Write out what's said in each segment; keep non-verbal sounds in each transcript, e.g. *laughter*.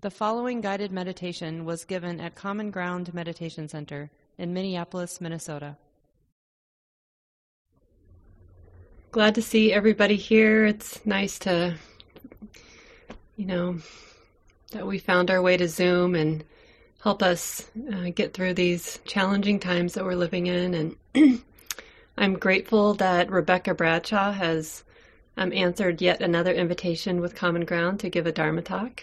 The following guided meditation was given at Common Ground Meditation Center in Minneapolis, Minnesota. Glad to see everybody here. It's nice to, you know, that we found our way to Zoom and help us uh, get through these challenging times that we're living in. And *clears throat* I'm grateful that Rebecca Bradshaw has um, answered yet another invitation with Common Ground to give a Dharma talk.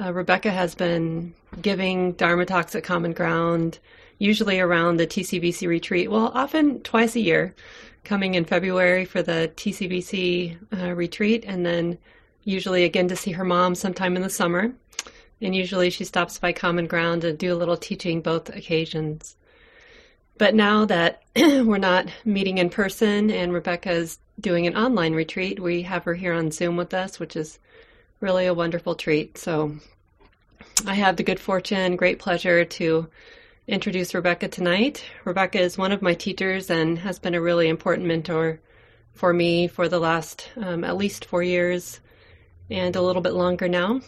Uh, Rebecca has been giving Dharma talks at Common Ground, usually around the TCBC retreat. Well, often twice a year, coming in February for the TCBC uh, retreat, and then usually again to see her mom sometime in the summer. And usually she stops by Common Ground to do a little teaching both occasions. But now that *clears throat* we're not meeting in person and Rebecca's doing an online retreat, we have her here on Zoom with us, which is really a wonderful treat. So I have the good fortune, great pleasure to introduce Rebecca tonight. Rebecca is one of my teachers and has been a really important mentor for me for the last um, at least four years and a little bit longer now.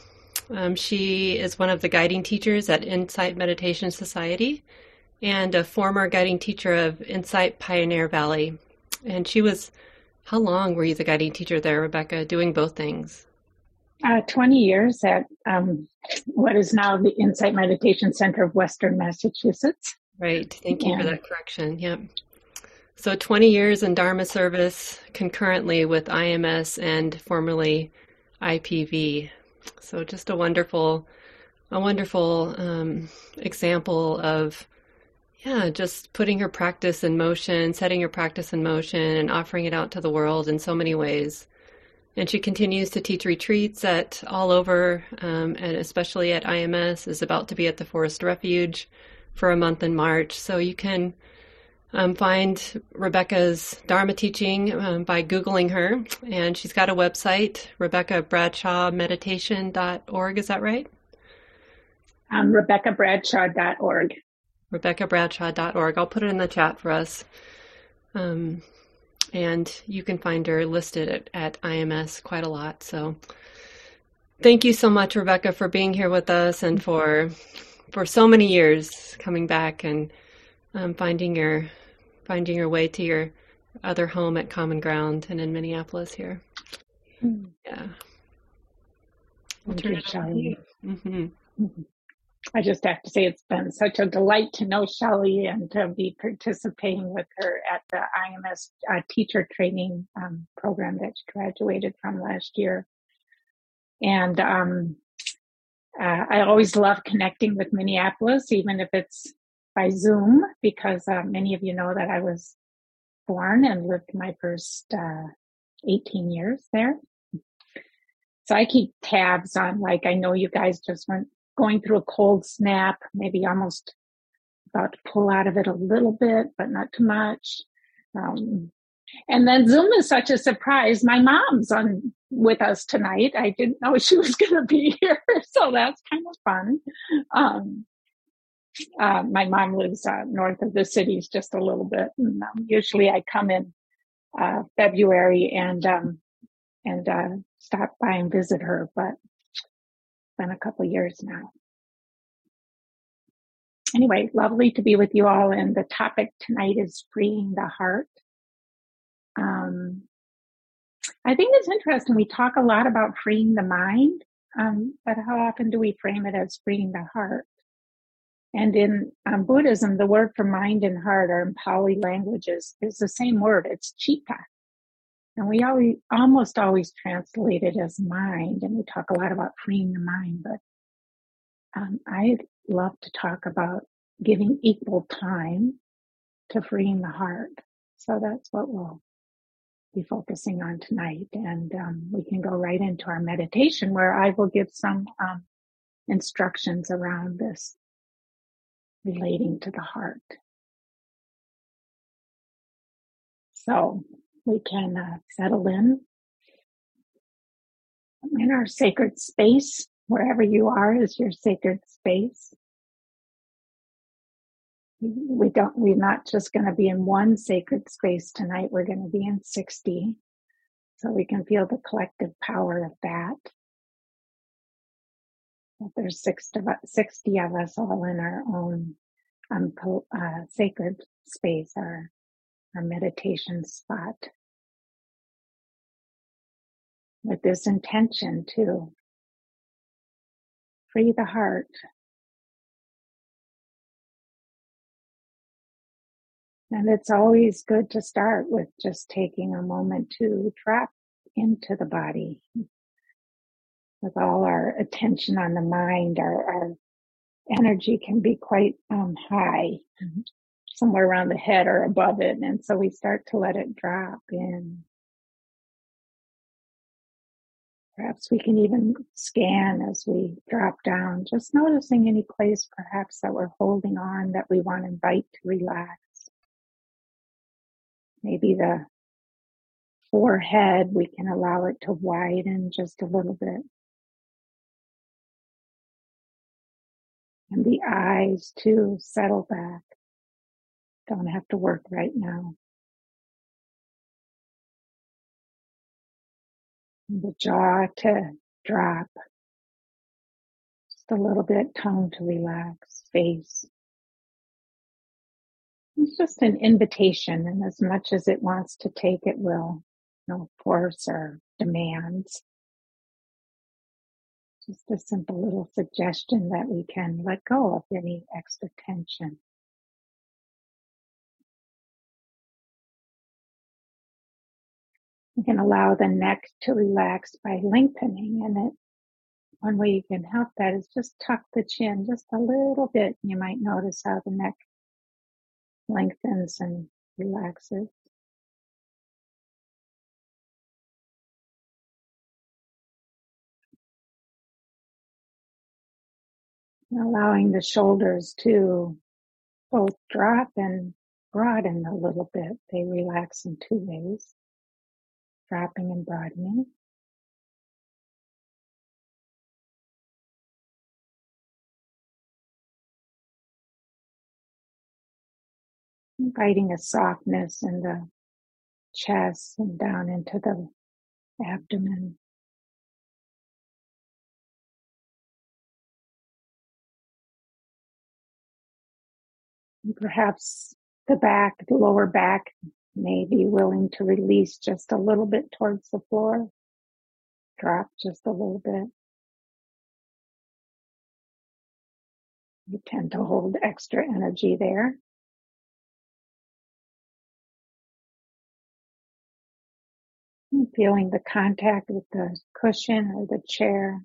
Um, she is one of the guiding teachers at Insight Meditation Society and a former guiding teacher of Insight Pioneer Valley. And she was, how long were you the guiding teacher there, Rebecca, doing both things? Uh, 20 years at um, what is now the Insight Meditation Center of Western Massachusetts. Right. Thank you for that correction. Yep. So 20 years in Dharma service concurrently with IMS and formerly IPV. So just a wonderful, a wonderful um, example of, yeah, just putting her practice in motion, setting your practice in motion, and offering it out to the world in so many ways. And she continues to teach retreats at all over, um, and especially at IMS. Is about to be at the Forest Refuge for a month in March. So you can um, find Rebecca's Dharma teaching um, by Googling her. And she's got a website, RebeccaBradshawMeditation.org. Is that right? Um, RebeccaBradshaw.org. RebeccaBradshaw.org. I'll put it in the chat for us. Um, and you can find her listed at, at IMS quite a lot. So thank you so much, Rebecca, for being here with us and for for so many years coming back and um, finding your finding your way to your other home at Common Ground and in Minneapolis here. Mm. Yeah. We'll turn it over to you. Mm-hmm. Mm-hmm. I just have to say it's been such a delight to know Shelley and to be participating with her at the IMS uh, teacher training um, program that she graduated from last year. And um, uh, I always love connecting with Minneapolis, even if it's by Zoom, because uh, many of you know that I was born and lived my first uh, 18 years there. So I keep tabs on, like, I know you guys just went going through a cold snap, maybe almost about to pull out of it a little bit, but not too much. Um, and then Zoom is such a surprise. My mom's on with us tonight. I didn't know *laughs* she was going to be here, *laughs* so that's kind of fun. Um, uh, my mom lives uh, north of the cities just a little bit, and um, usually I come in uh, February and um, and uh, stop by and visit her. But been a couple years now. Anyway, lovely to be with you all. And the topic tonight is freeing the heart. Um, I think it's interesting. We talk a lot about freeing the mind, um, but how often do we frame it as freeing the heart? And in um, Buddhism, the word for mind and heart are in Pali languages is the same word. It's chitta. And we always, almost always translate it as mind, and we talk a lot about freeing the mind, but um, I love to talk about giving equal time to freeing the heart. So that's what we'll be focusing on tonight. And um, we can go right into our meditation where I will give some um, instructions around this relating to the heart. So we can uh, settle in in our sacred space, wherever you are is your sacred space. We don't, we're not just going to be in one sacred space tonight. We're going to be in 60. So we can feel the collective power of that. There's 60 of us all in our own um, uh, sacred space, our, our meditation spot. With this intention to free the heart And it's always good to start with just taking a moment to drop into the body with all our attention on the mind. Our, our energy can be quite um, high, somewhere around the head or above it. And so we start to let it drop in. Perhaps we can even scan as we drop down, just noticing any place perhaps that we're holding on that we want to invite to relax maybe the forehead, we can allow it to widen just a little bit. And the eyes too settle back. Don't have to work right now. The jaw to drop. Just a little bit, tongue to relax, face. It's just an invitation, and as much as it wants to take, it will. No force or demands. Just a simple little suggestion that we can let go of any extra tension. You can allow the neck to relax by lengthening and it one way you can help that is just tuck the chin just a little bit. You might notice how the neck lengthens and relaxes. Allowing the shoulders to both drop and broaden a little bit. They relax in two ways, dropping and broadening. inviting a softness in the chest and down into the abdomen. Perhaps the back, the lower back may be willing to release just a little bit towards the floor. Drop just a little bit. You tend to hold extra energy there. feeling the contact with the cushion or the chair.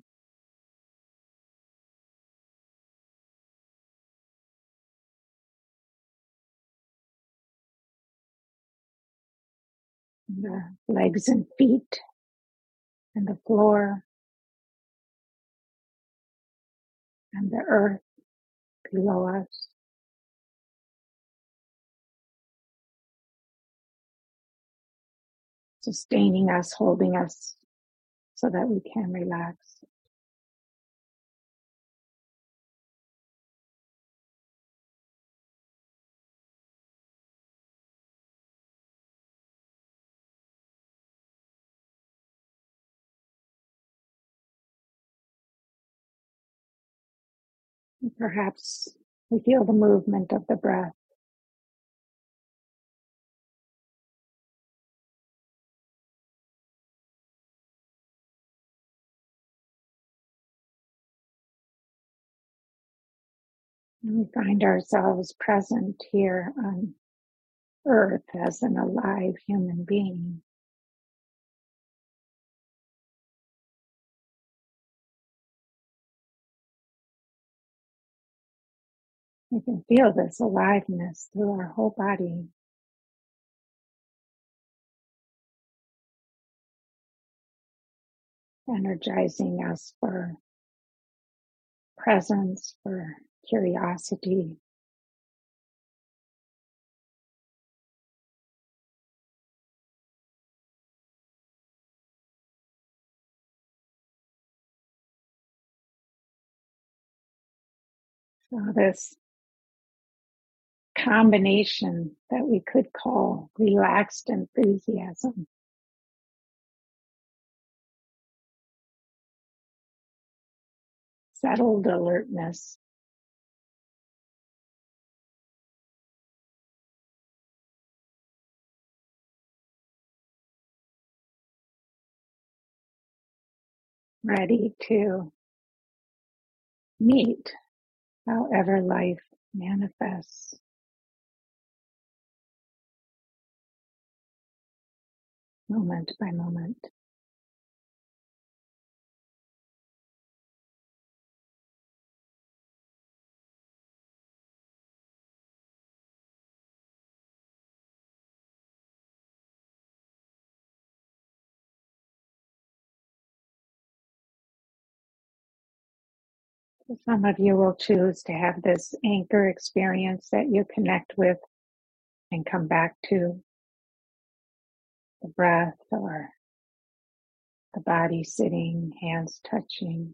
The legs and feet and the floor and the earth below us. sustaining us, holding us so that we can relax. Perhaps we feel the movement of the breath. we find ourselves present here on earth as an alive human being. We can feel this aliveness through our whole body. Energizing us for presence, for curiosity. So this combination that we could call relaxed enthusiasm settled alertness. Ready to meet however life manifests. Moment by moment. Some of you will choose to have this anchor experience that you connect with and come back to the breath or the body sitting, hands touching.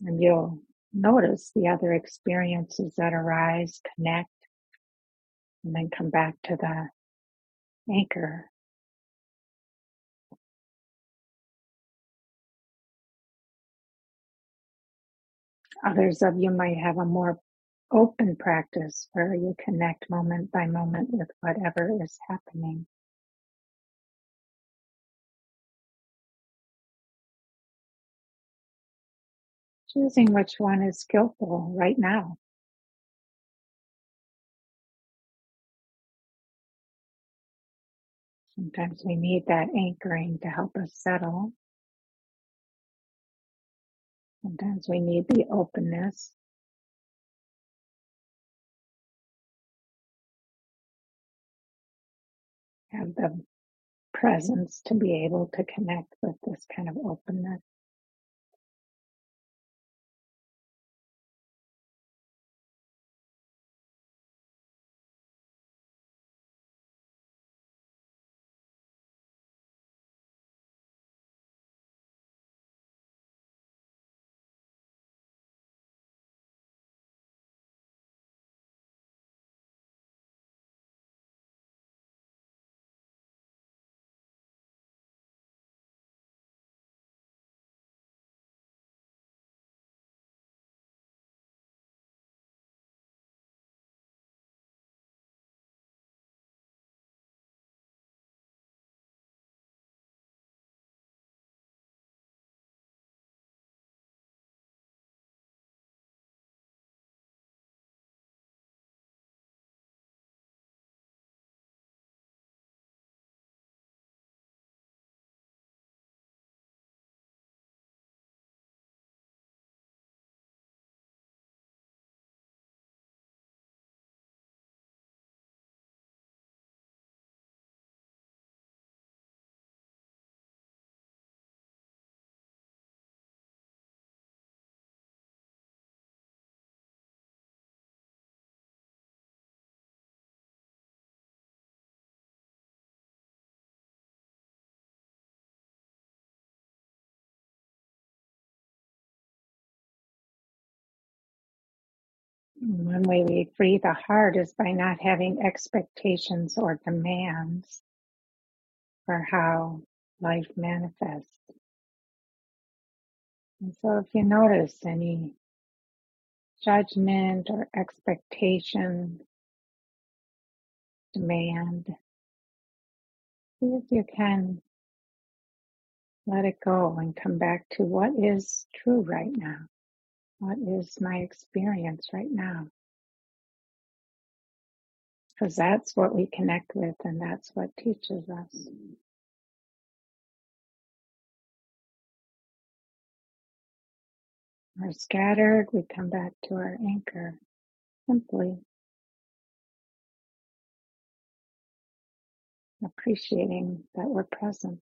And you'll notice the other experiences that arise, connect, and then come back to the anchor Others of you might have a more open practice where you connect moment by moment with whatever is happening. Choosing which one is skillful right now. Sometimes we need that anchoring to help us settle. Sometimes we need the openness. Have the presence to be able to connect with this kind of openness. One way we free the heart is by not having expectations or demands for how life manifests. And so if you notice any judgment or expectation, demand, see if you can let it go and come back to what is true right now. What is my experience right now? Because that's what we connect with and that's what teaches us. We're scattered, we come back to our anchor simply appreciating that we're present.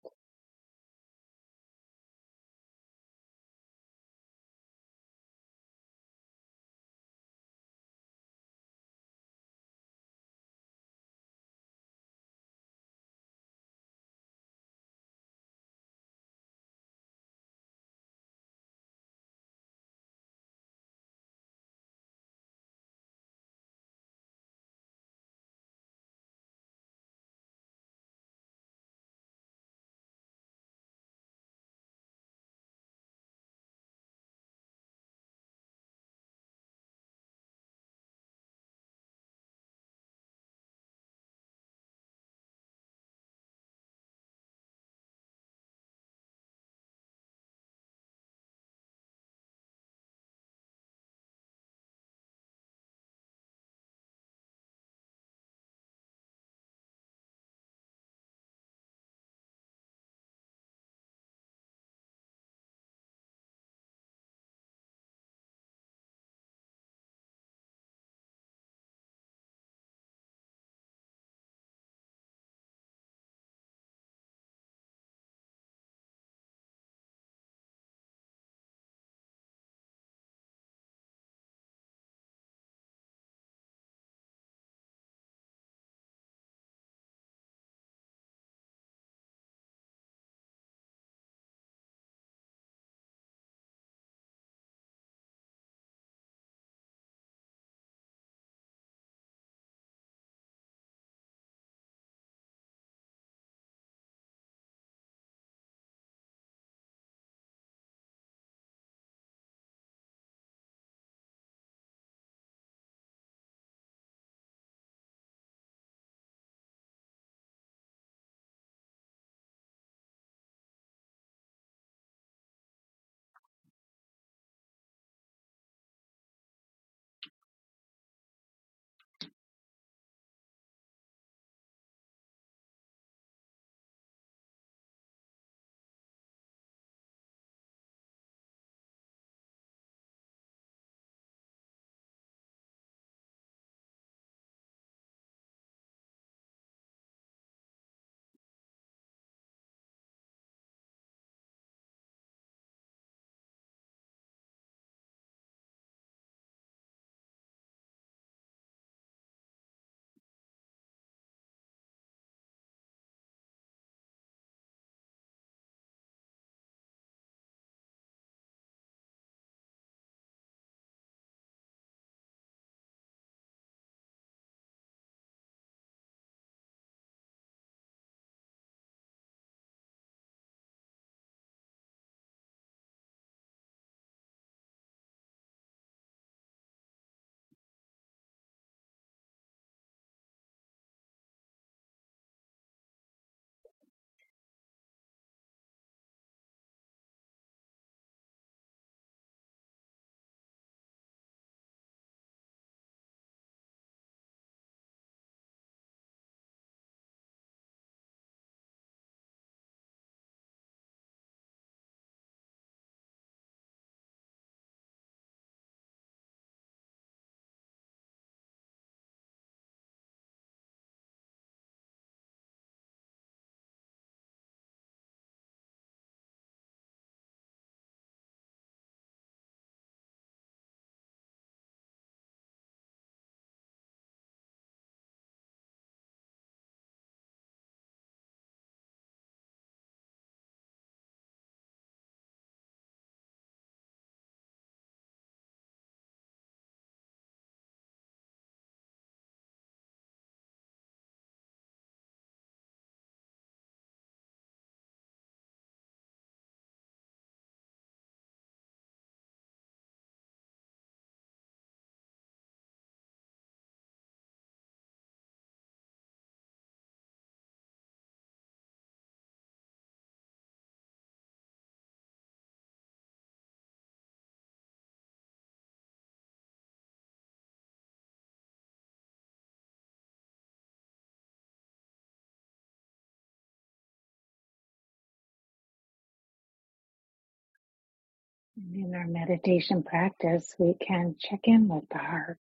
In our meditation practice, we can check in with the heart.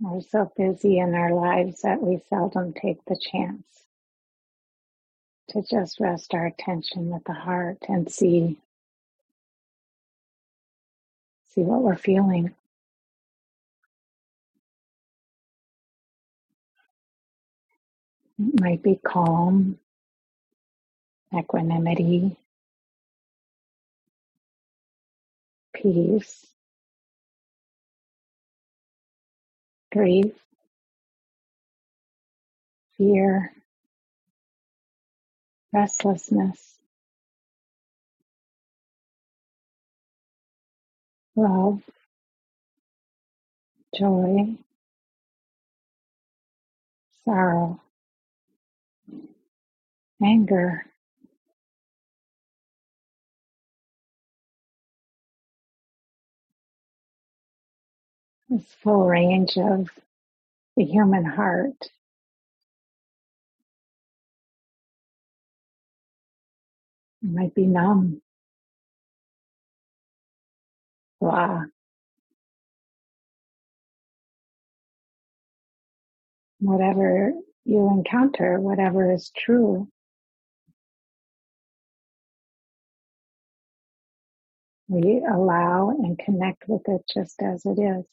We're so busy in our lives that we seldom take the chance to just rest our attention with the heart and see see what we're feeling. It might be calm, equanimity, peace, grief, fear, restlessness, love, joy, sorrow, anger, this full range of the human heart. It might be numb, blah. Whatever you encounter, whatever is true, we allow and connect with it just as it is.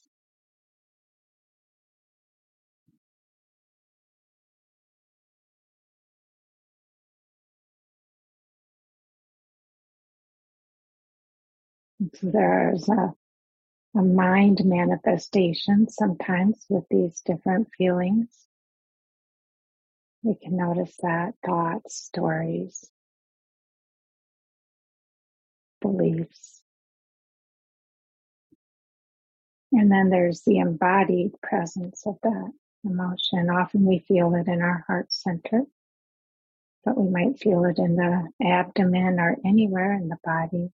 There's a, a mind manifestation sometimes with these different feelings. We can notice that thoughts, stories, beliefs. And then there's the embodied presence of that emotion. Often we feel it in our heart center, but we might feel it in the abdomen or anywhere in the body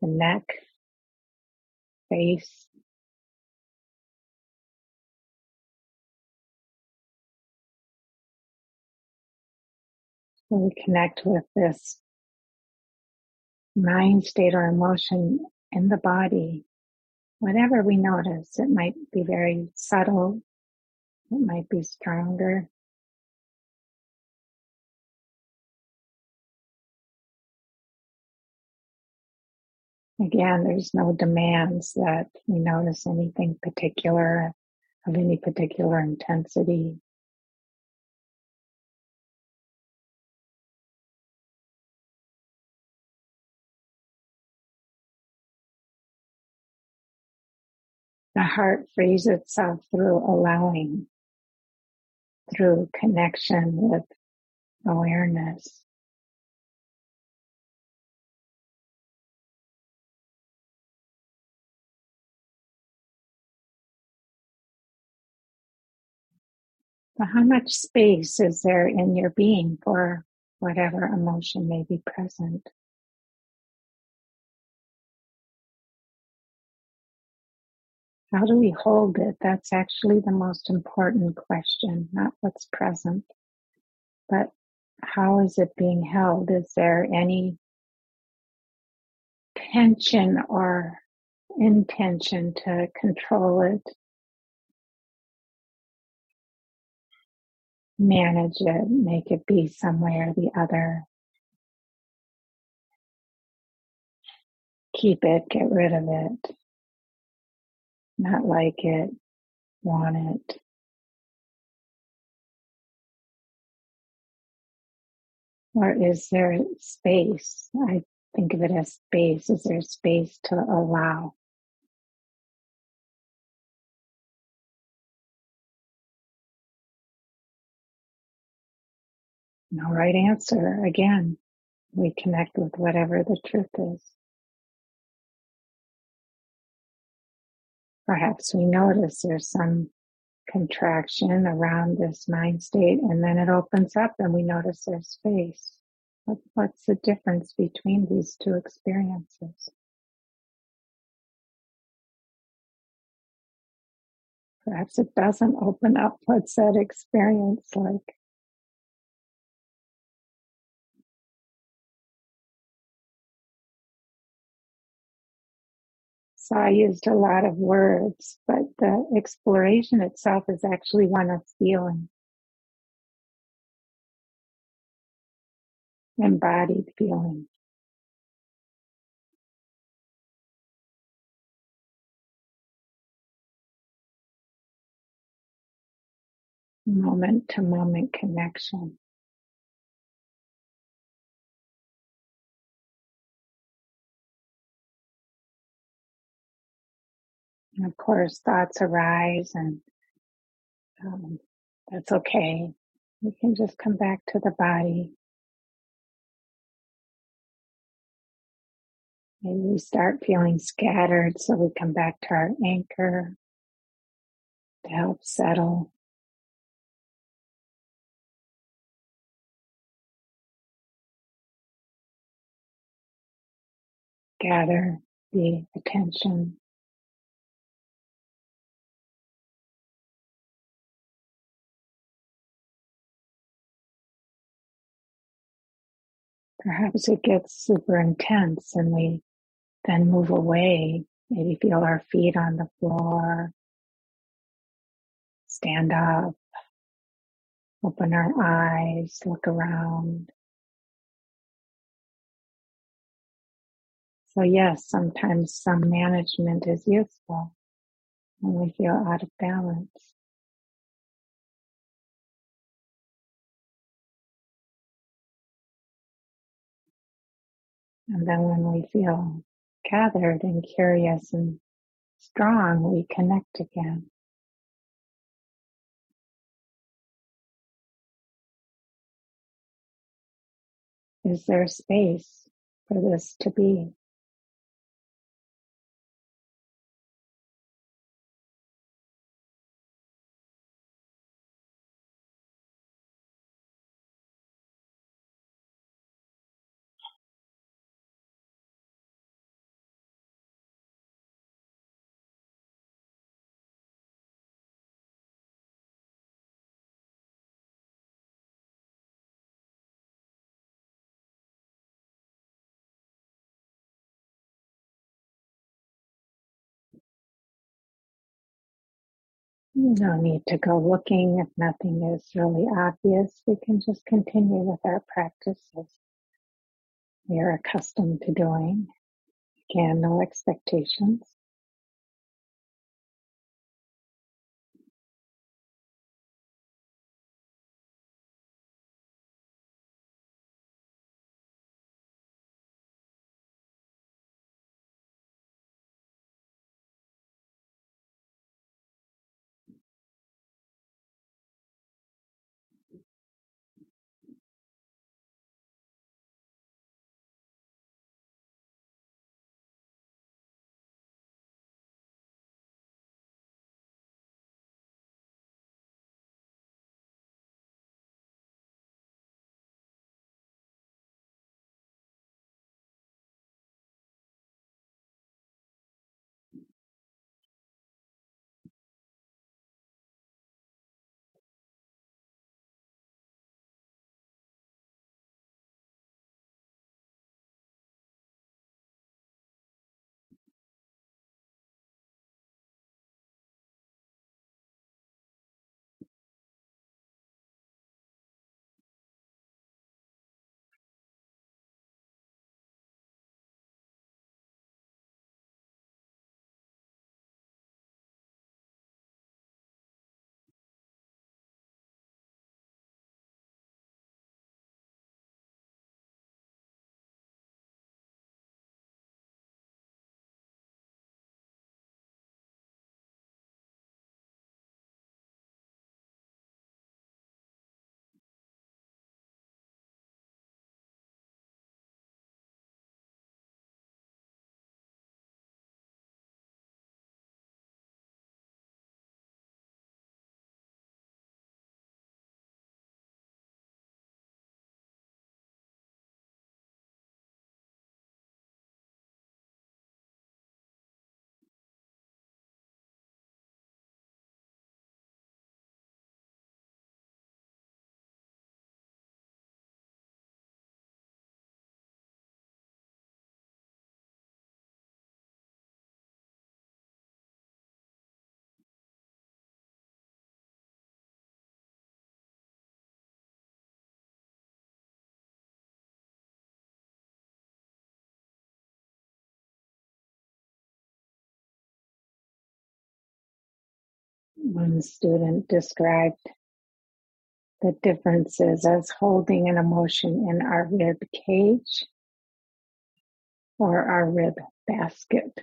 the neck, face. So we connect with this mind state or emotion in the body. Whatever we notice, it might be very subtle, it might be stronger, Again, there's no demands that we notice anything particular of any particular intensity. The heart frees itself through allowing, through connection with awareness. So how much space is there in your being for whatever emotion may be present? How do we hold it? That's actually the most important question, not what's present, but how is it being held? Is there any tension or intention to control it, manage it, make it be some way or the other. Keep it, get rid of it, not like it, want it. Or is there space? I think of it as space. Is there space to allow? No right answer. Again, we connect with whatever the truth is. Perhaps we notice there's some contraction around this mind state and then it opens up and we notice there's space. what's the difference between these two experiences? Perhaps it doesn't open up. What's that experience like? So I used a lot of words, but the exploration itself is actually one of feeling. Embodied feeling. Moment to moment connection. And of course, thoughts arise, and um, that's okay. We can just come back to the body. Maybe we start feeling scattered, so we come back to our anchor to help settle. Gather the attention. Perhaps it gets super intense and we then move away. Maybe feel our feet on the floor. Stand up. Open our eyes. Look around. So yes, sometimes some management is useful when we feel out of balance. And then when we feel gathered and curious and strong, we connect again. Is there space for this to be? No need to go looking if nothing is really obvious. We can just continue with our practices we are accustomed to doing. Again, no expectations. One student described the differences as holding an emotion in our rib cage or our rib basket.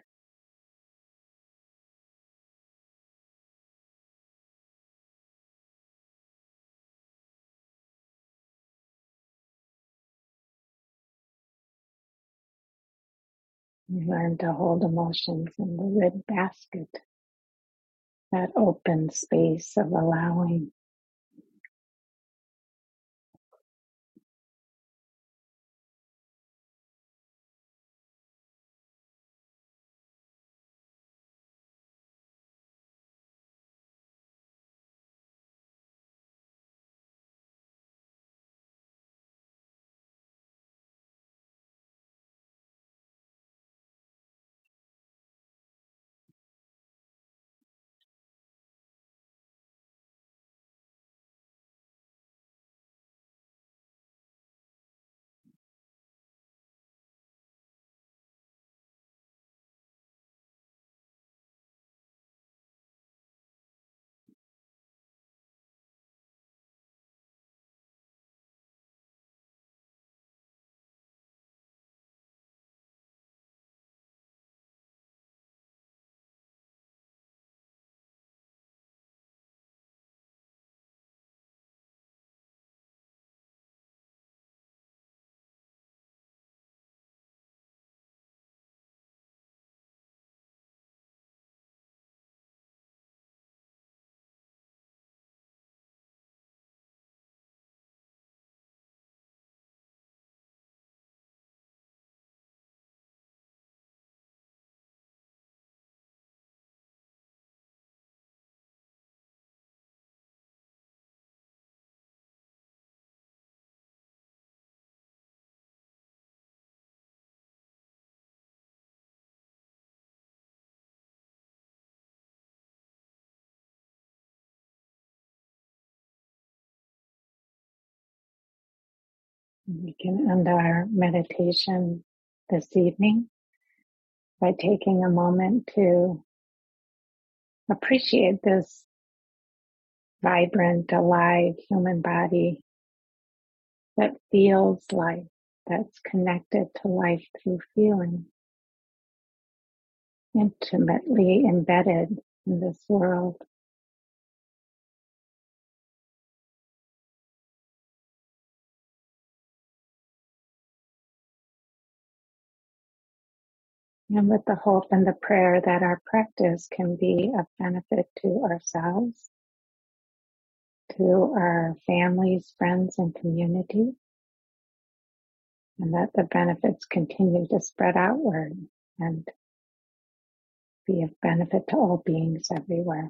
We learn to hold emotions in the rib basket, that open space of allowing. We can end our meditation this evening by taking a moment to appreciate this vibrant, alive human body that feels life, that's connected to life through feeling, intimately embedded in this world. And with the hope and the prayer that our practice can be of benefit to ourselves, to our families, friends, and community, and that the benefits continue to spread outward and be of benefit to all beings everywhere.